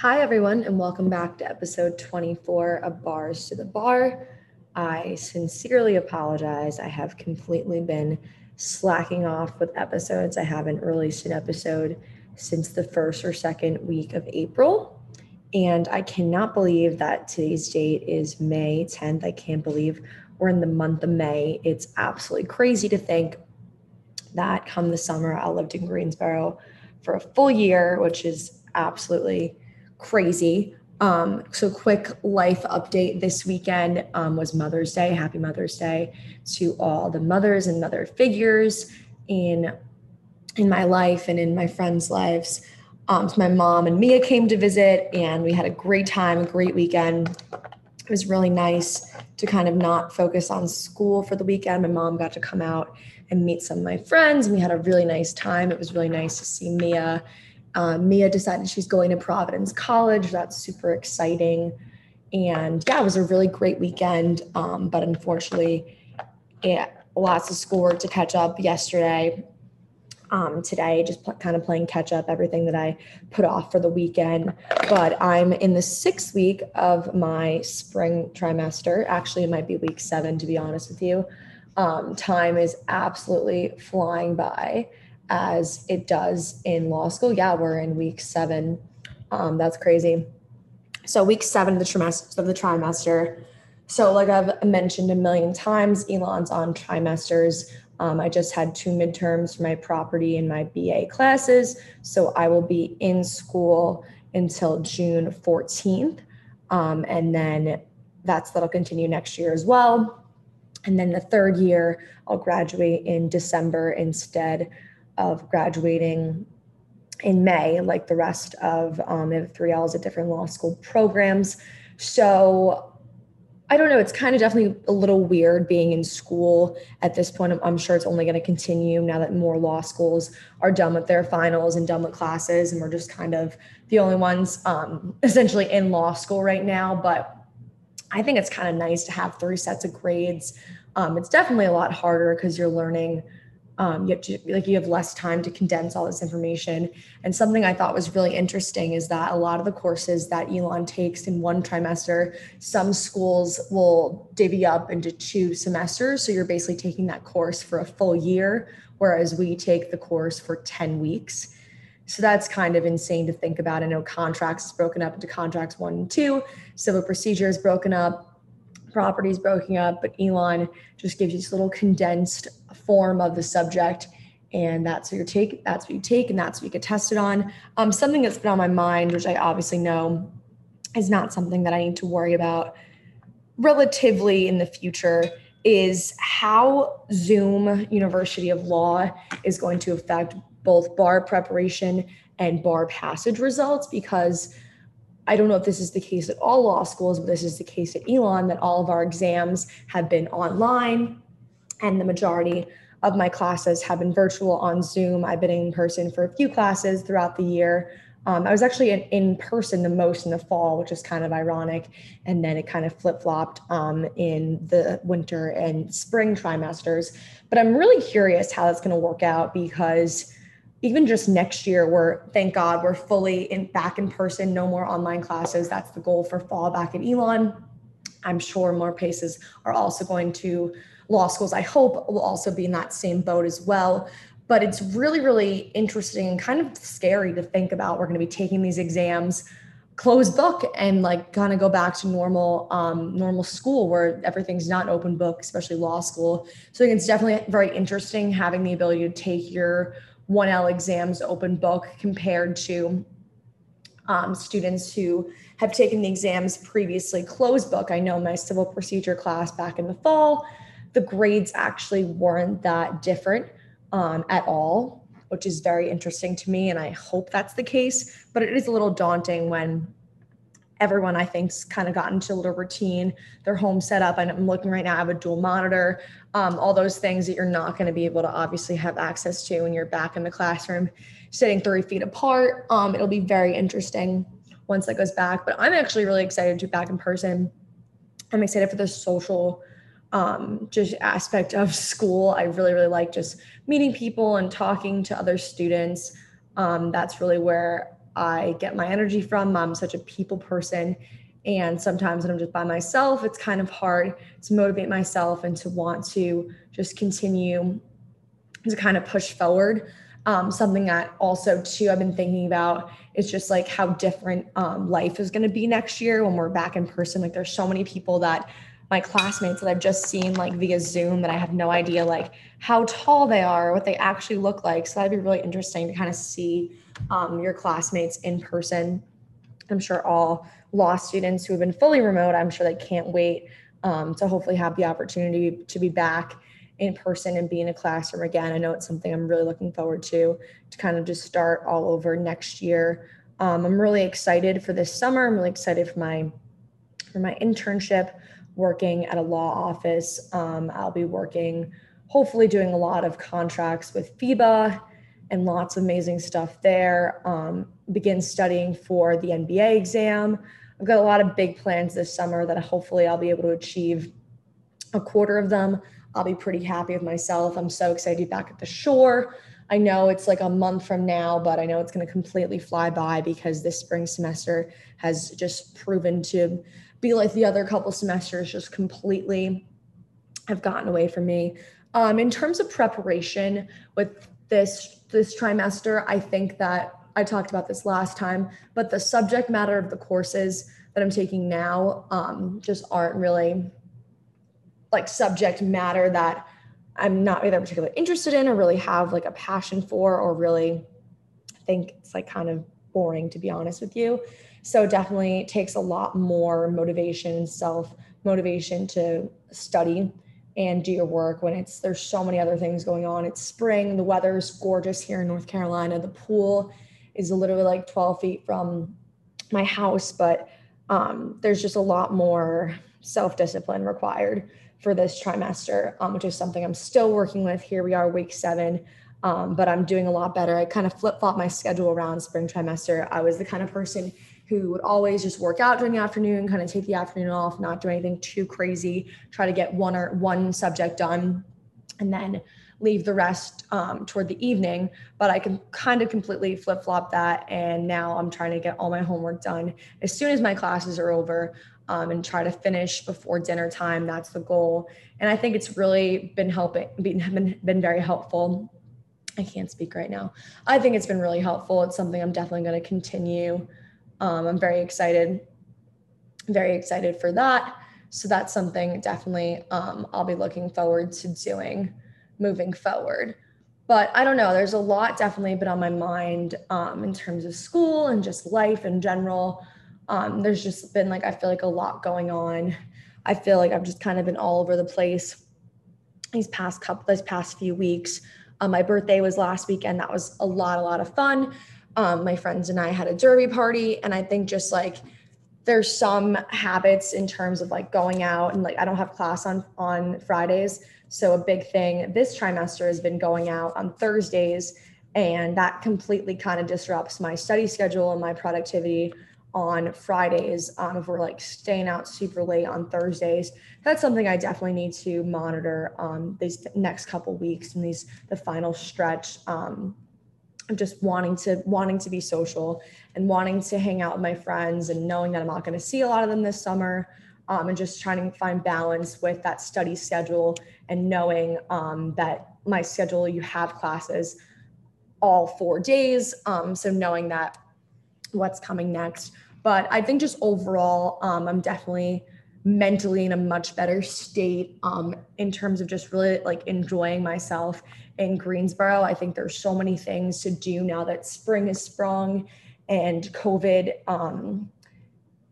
Hi, everyone, and welcome back to episode 24 of Bars to the Bar. I sincerely apologize. I have completely been slacking off with episodes. I haven't released an episode since the first or second week of April. And I cannot believe that today's date is May 10th. I can't believe we're in the month of May. It's absolutely crazy to think that come the summer, I lived in Greensboro for a full year, which is absolutely crazy. Um, so quick life update this weekend um, was Mother's Day. Happy Mother's Day to all the mothers and mother figures in in my life and in my friends' lives. Um, so my mom and Mia came to visit, and we had a great time, a great weekend. It was really nice to kind of not focus on school for the weekend. My mom got to come out and meet some of my friends, and we had a really nice time. It was really nice to see Mia uh, Mia decided she's going to Providence College. That's super exciting. And yeah, it was a really great weekend. Um, but unfortunately, it, lots of schoolwork to catch up yesterday. Um, today, just pl- kind of playing catch up, everything that I put off for the weekend. But I'm in the sixth week of my spring trimester. Actually, it might be week seven, to be honest with you. Um, time is absolutely flying by as it does in law school. Yeah, we're in week seven. Um, that's crazy. So week seven of the trimester of the trimester. So like I've mentioned a million times, Elon's on trimesters. Um, I just had two midterms for my property and my BA classes. So I will be in school until June 14th. Um, and then that's that'll continue next year as well. And then the third year, I'll graduate in December instead of graduating in May, like the rest of um, the three L's at different law school programs. So I don't know. It's kind of definitely a little weird being in school at this point. I'm, I'm sure it's only going to continue now that more law schools are done with their finals and done with classes, and we're just kind of the only ones um, essentially in law school right now. But I think it's kind of nice to have three sets of grades. Um, it's definitely a lot harder because you're learning um, you have to like you have less time to condense all this information. And something i thought was really interesting is that a lot of the courses that elon takes in one trimester some schools will divvy up into two semesters. So you're basically taking that course for a full year whereas we take the course for 10 weeks. So that's kind of insane to think about. I know contracts is broken up into contracts one and two. Civil procedure is broken up. Properties broken up, but Elon just gives you this little condensed form of the subject. And that's what you take, that's what you take, and that's what you get tested on. Um, something that's been on my mind, which I obviously know is not something that I need to worry about relatively in the future, is how Zoom University of Law is going to affect both bar preparation and bar passage results because I don't know if this is the case at all law schools, but this is the case at Elon that all of our exams have been online and the majority of my classes have been virtual on Zoom. I've been in person for a few classes throughout the year. Um, I was actually in, in, person the most in the fall, which is kind of ironic. And then it kind of flip flopped um, in the winter and spring trimesters. But I'm really curious how that's going to work out because even just next year we're thank god we're fully in back in person no more online classes that's the goal for fall back at elon i'm sure more paces are also going to law schools i hope will also be in that same boat as well. But it's really really interesting and kind of scary to think about. We're going to be taking these exams closed book and like kind of go back to normal um, normal school where everything's not open book especially law school. So i think it's definitely very interesting having the ability to take your 1L exams open book compared to um, students who have taken the exams previously closed book. I know my civil procedure class back in the fall, the grades actually weren't that different um, at all, which is very interesting to me. And I hope that's the case. But it is a little daunting when everyone I think's kind of gotten into a little routine. Their home set up. And I'm looking right now, I have a dual monitor, um, all those things that you're not going to be able to obviously have access to when you're back in the classroom, sitting three feet apart. Um, it'll be very interesting once that goes back. But I'm actually really excited to be back in person. I'm excited for the social um, just aspect of school. I really, really like just meeting people and talking to other students. Um, that's really where I get my energy from. I'm such a people person. And sometimes when I'm just by myself, it's kind of hard to motivate myself and to want to just continue to kind of push forward. Um, something that also too I've been thinking about is just like how different um, life is going to be next year when we're back in person. Like there's so many people that my classmates that I've just seen like via Zoom that I have no idea like how tall they are, what they actually look like. So that'd be really interesting to kind of see um, your classmates in person. I'm sure all law students who have been fully remote, I'm sure they can't wait um, to hopefully have the opportunity to be back in person and be in a classroom again. I know it's something I'm really looking forward to, to kind of just start all over next year. Um, I'm really excited for this summer. I'm really excited for my for my internship working at a law office. Um, I'll be working, hopefully, doing a lot of contracts with FIBA and lots of amazing stuff there. Um, begin studying for the NBA exam. I've got a lot of big plans this summer that hopefully I'll be able to achieve a quarter of them. I'll be pretty happy with myself. I'm so excited to be back at the shore. I know it's like a month from now, but I know it's going to completely fly by because this spring semester has just proven to be like the other couple semesters, just completely have gotten away from me. Um, in terms of preparation with this this trimester, I think that I talked about this last time, but the subject matter of the courses that I'm taking now um, just aren't really like subject matter that I'm not either particularly interested in or really have like a passion for or really think it's like kind of boring to be honest with you. So definitely takes a lot more motivation, self motivation to study and do your work when it's there's so many other things going on. It's spring, the weather is gorgeous here in North Carolina. The pool is literally like 12 feet from my house, but um, there's just a lot more self discipline required for this trimester, um, which is something I'm still working with. Here we are, week seven, um, but I'm doing a lot better. I kind of flip flop my schedule around spring trimester. I was the kind of person who would always just work out during the afternoon, kind of take the afternoon off, not do anything too crazy, try to get one or one subject done, and then leave the rest um, toward the evening. But I can kind of completely flip flop that. And now I'm trying to get all my homework done as soon as my classes are over um, and try to finish before dinner time. That's the goal. And I think it's really been helping, been, been very helpful. I can't speak right now. I think it's been really helpful. It's something I'm definitely going to continue. Um, I'm very excited, very excited for that. So that's something definitely um, I'll be looking forward to doing moving forward. But I don't know, there's a lot definitely been on my mind um, in terms of school and just life in general. Um, there's just been like, I feel like a lot going on. I feel like I've just kind of been all over the place these past couple, these past few weeks. Um, my birthday was last weekend. That was a lot, a lot of fun. Um, my friends and I had a derby party, and I think just like there's some habits in terms of like going out and like I don't have class on on Fridays, so a big thing this trimester has been going out on Thursdays, and that completely kind of disrupts my study schedule and my productivity on Fridays. Um, if we're like staying out super late on Thursdays, that's something I definitely need to monitor um, these next couple weeks and these the final stretch. Um, just wanting to wanting to be social and wanting to hang out with my friends and knowing that I'm not going to see a lot of them this summer. Um, and just trying to find balance with that study schedule and knowing um, that my schedule you have classes all four days um, so knowing that what's coming next. But I think just overall, um, I'm definitely mentally in a much better state um, in terms of just really like enjoying myself in Greensboro. I think there's so many things to do now that spring is sprung and COVID, um,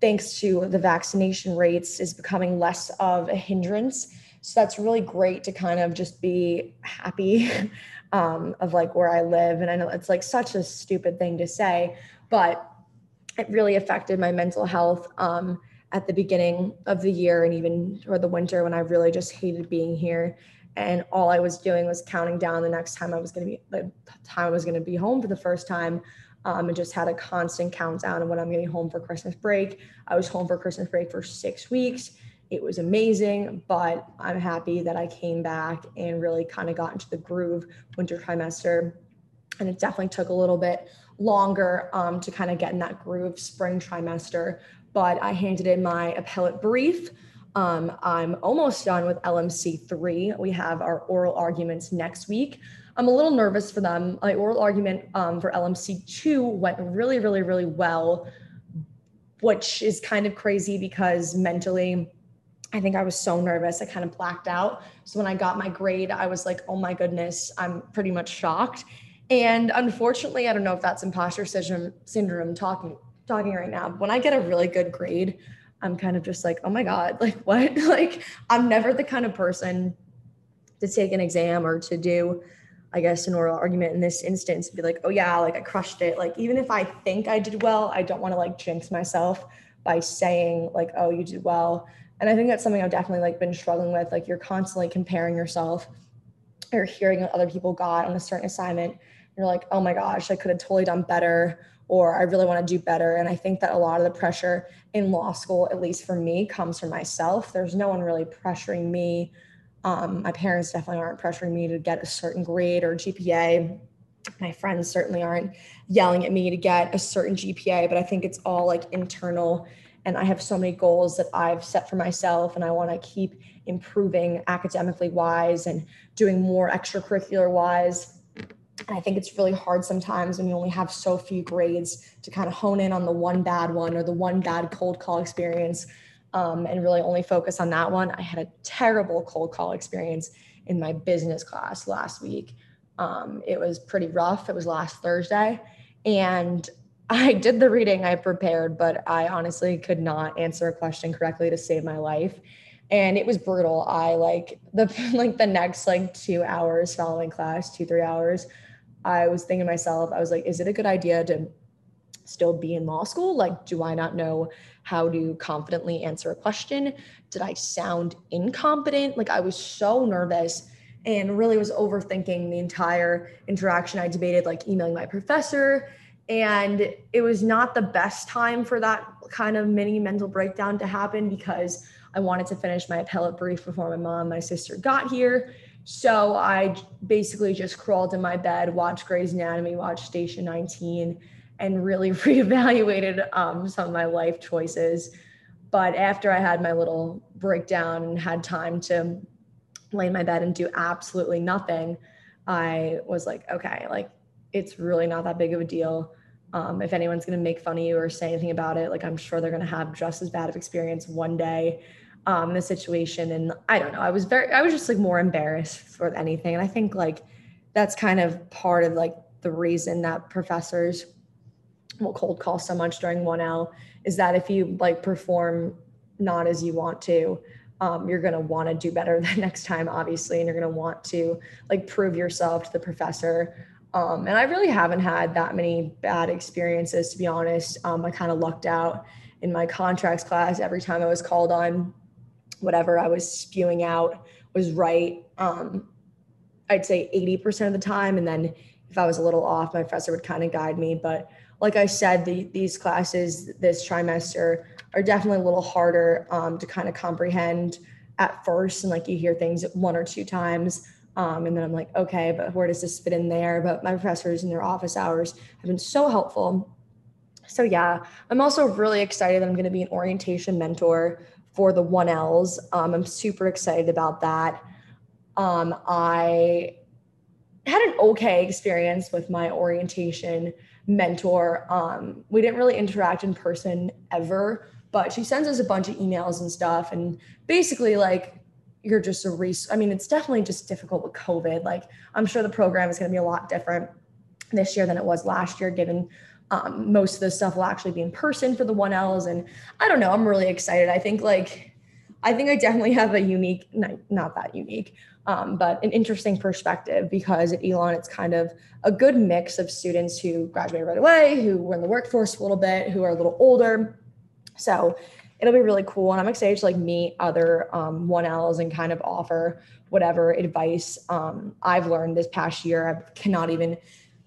thanks to the vaccination rates, is becoming less of a hindrance. So that's really great to kind of just be happy um, of like where I live. And I know it's like such a stupid thing to say, but it really affected my mental health um, at the beginning of the year and even or the winter when I really just hated being here. And all I was doing was counting down the next time I was going to be the time I was going to be home for the first time. Um, and just had a constant countdown of when I'm be home for Christmas break. I was home for Christmas break for six weeks. It was amazing, but I'm happy that I came back and really kind of got into the groove winter trimester. And it definitely took a little bit longer um, to kind of get in that groove spring trimester. But I handed in my appellate brief. Um, I'm almost done with LMC three. We have our oral arguments next week. I'm a little nervous for them. My oral argument um, for LMC two went really, really, really well, which is kind of crazy because mentally I think I was so nervous. I kind of blacked out. So when I got my grade, I was like, oh my goodness, I'm pretty much shocked. And unfortunately, I don't know if that's imposter syndrome, talking talking right now. When I get a really good grade, I'm kind of just like, oh my God, like what? like I'm never the kind of person to take an exam or to do, I guess, an oral argument in this instance, be like, oh yeah, like I crushed it. Like even if I think I did well, I don't want to like jinx myself by saying like, oh, you did well and i think that's something i've definitely like been struggling with like you're constantly comparing yourself or hearing what other people got on a certain assignment you're like oh my gosh i could have totally done better or i really want to do better. And i think that a lot of the pressure in law school at least for me comes from myself. There's no one really pressuring me. Um, my parents definitely aren't pressuring me to get a certain grade or gpa my friends certainly aren't yelling at me to get a certain gpa but i think it's all like internal and I have so many goals that I've set for myself, and I want to keep improving academically wise and doing more extracurricular wise. I think it's really hard sometimes when you only have so few grades to kind of hone in on the one bad one or the one bad cold call experience um, and really only focus on that one. I had a terrible cold call experience in my business class last week. Um, it was pretty rough. It was last Thursday. And I did the reading I prepared, but I honestly could not answer a question correctly to save my life. And it was brutal. I like the like the next like two hours following class, two, three hours, I was thinking to myself, I was like, is it a good idea to still be in law school? Like, do I not know how to confidently answer a question? Did I sound incompetent? Like I was so nervous and really was overthinking the entire interaction. I debated like emailing my professor and it was not the best time for that kind of mini mental breakdown to happen because I wanted to finish my appellate brief before my mom, my sister got here. So I basically just crawled in my bed, watched Grey's Anatomy, watched Station 19, and really reevaluated um, some of my life choices. But after I had my little breakdown and had time to lay in my bed and do absolutely nothing, I was like, okay, like it's really not that big of a deal. Um, if anyone's going to make fun of you or say anything about it, like I'm sure they're going to have just as bad of experience one day um, the situation. And I don't know, I was very, I was just like more embarrassed for anything. And I think like that's kind of part of like the reason that professors will cold call so much during 1L is that if you like perform not as you want to, um, you're going to want to do better the next time, obviously, and you're going to want to like prove yourself to the professor. Um, and I really haven't had that many bad experiences, to be honest. Um, I kind of lucked out in my contracts class. Every time I was called on, whatever I was spewing out was right. Um, I'd say 80% of the time. And then if I was a little off, my professor would kind of guide me. But like I said, the, these classes this trimester are definitely a little harder um, to kind of comprehend at first. And like you hear things one or two times. Um, and then I'm like, okay, but where does this fit in there? But my professors in their office hours have been so helpful. So yeah, I'm also really excited that I'm going to be an orientation mentor for the 1Ls. Um, I'm super excited about that. Um, I had an okay experience with my orientation mentor. Um, we didn't really interact in person ever, but she sends us a bunch of emails and stuff. And basically, like, you're just a res- I mean, it's definitely just difficult with COVID. Like, I'm sure the program is going to be a lot different this year than it was last year, given um, most of the stuff will actually be in person for the 1Ls. And I don't know, I'm really excited. I think, like, I think I definitely have a unique, not, that unique, um, but an interesting perspective because at Elon, it's kind of a good mix of students who graduated right away, who were in the workforce a little bit, who are a little older. So it'll be really cool. And I'm excited to like meet other um, 1Ls and kind of offer whatever advice um, I've learned this past year. I cannot even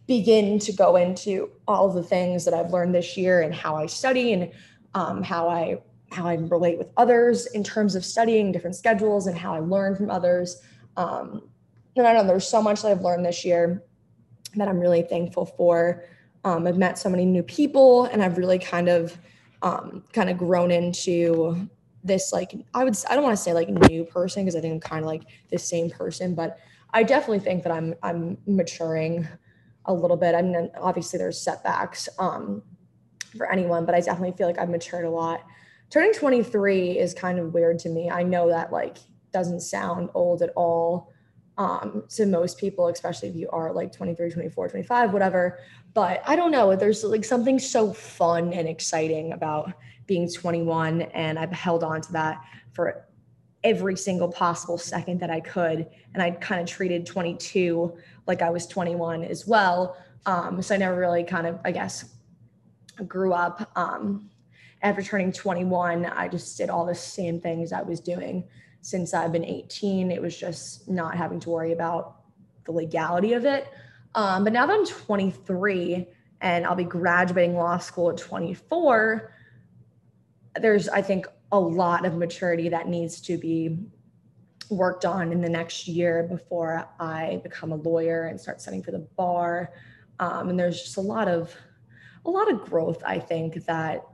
begin to go into all the things that I've learned this year and how I study and um, how I how I relate with others in terms of studying different schedules and how I learn from others. Um, and I know there's so much that I've learned this year that I'm really thankful for. Um, I've met so many new people, and I've really kind of um, kind of grown into this like I would I don't want to say like new person because I think I'm kind of like the same person, but I definitely think that I'm I'm maturing a little bit. I mean, obviously there's setbacks um, for anyone, but I definitely feel like I've matured a lot. Turning 23 is kind of weird to me. I know that like doesn't sound old at all um, to most people, especially if you are like 23, 24, 25, whatever. But I don't know. There's like something so fun and exciting about being 21. And I've held on to that for every single possible second that I could. And I kind of treated 22 like I was 21 as well. Um, so I never really kind of, I guess, grew up. Um, after turning 21, I just did all the same things I was doing since I've been 18. It was just not having to worry about the legality of it. Um, but now that I'm 23 and I'll be graduating law school at 24, there's, I think, a lot of maturity that needs to be worked on in the next year before I become a lawyer and start studying for the bar. Um, and there's just a lot of a lot of growth, I think, that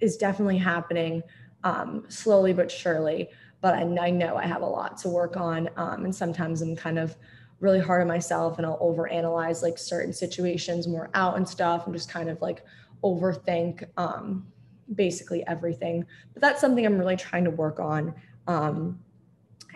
is definitely happening um, slowly but surely but I, I know I have a lot to work on. Um, and sometimes I'm kind of really hard on myself and I'll overanalyze like certain situations we're out and stuff and just kind of like overthink um, basically everything. But that's something I'm really trying to work on.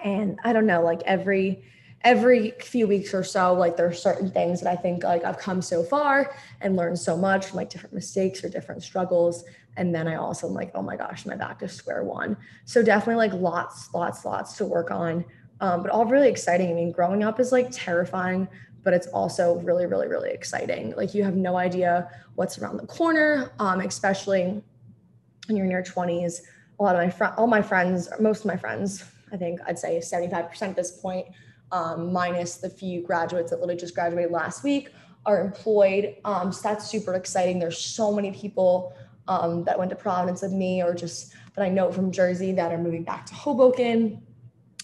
And I don't know, like every every few weeks or so, like there are certain things that I think like I've come so far and learned so much from like different mistakes or different struggles. And then I also am like, oh my gosh, I back to square one? So definitely like lots, lots, lots to work on. Um, but all really exciting. I mean, growing up is like terrifying, but it's also really, really, really exciting. Like you have no idea what's around the corner, um, especially when you're in your 20s. A lot of my friends, all my friends, most of my friends, I think I'd say 75% at this point um, minus the few graduates that literally just graduated last week, are employed. Um, so that's super exciting. There's so many people um, that went to Providence with me, or just that I know from Jersey that are moving back to Hoboken.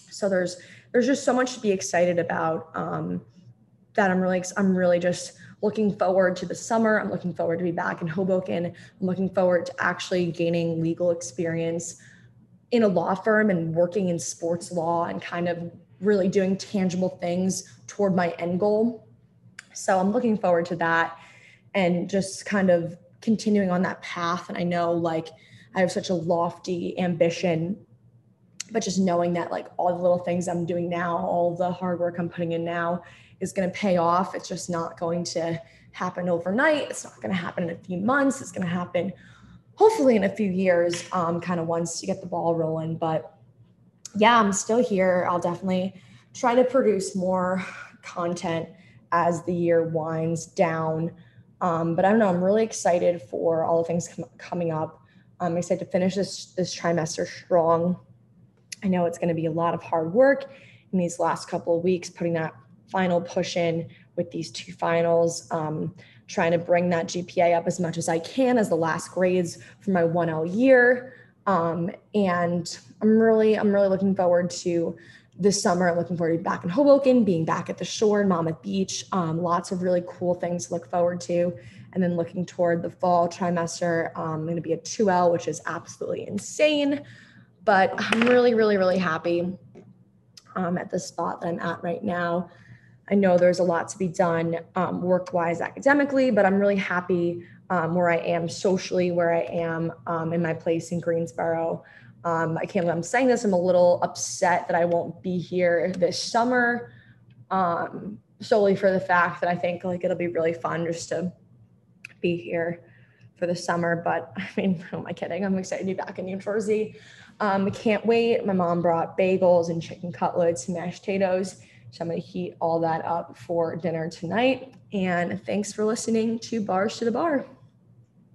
So there's there's just so much to be excited about. Um, that I'm really I'm really just looking forward to the summer. I'm looking forward to be back in Hoboken. I'm looking forward to actually gaining legal experience in a law firm and working in sports law and kind of really doing tangible things toward my end goal. So I'm looking forward to that and just kind of continuing on that path. And I know like I have such a lofty ambition, but just knowing that like all the little things I'm doing now, all the hard work I'm putting in now is going to pay off. It's just not going to happen overnight. It's not going to happen in a few months. It's going to happen hopefully in a few years, um, kind of once you get the ball rolling. But yeah, I'm still here. I'll definitely try to produce more content as the year winds down. Um, but I don't know. I'm really excited for all the things com- coming up. I'm excited to finish this this trimester strong. I know it's going to be a lot of hard work in these last couple of weeks, putting that final push in with these two finals. Um, trying to bring that GPA up as much as I can as the last grades for my 1L year. Um, and I'm really, I'm really looking forward to this summer. I'm looking forward to back in Hoboken, being back at the shore in Monmouth Beach. Um, lots of really cool things to look forward to. And then looking toward the fall trimester, um, I'm going to be a 2L, which is absolutely insane. But I'm really, really, really happy um, at the spot that I'm at right now. I know there's a lot to be done um, work wise academically, but I'm really happy um, where I am socially, where I am um, in my place in Greensboro. Um, I can't, I'm saying this, I'm a little upset that I won't be here this summer um, solely for the fact that I think like it'll be really fun just to be here for the summer. But I mean, who am I kidding? I'm excited to be back in New Jersey. Um, I can't wait. My mom brought bagels and chicken cutlets, and mashed potatoes. So I'm going to heat all that up for dinner tonight. And thanks for listening to Bars to the Bar.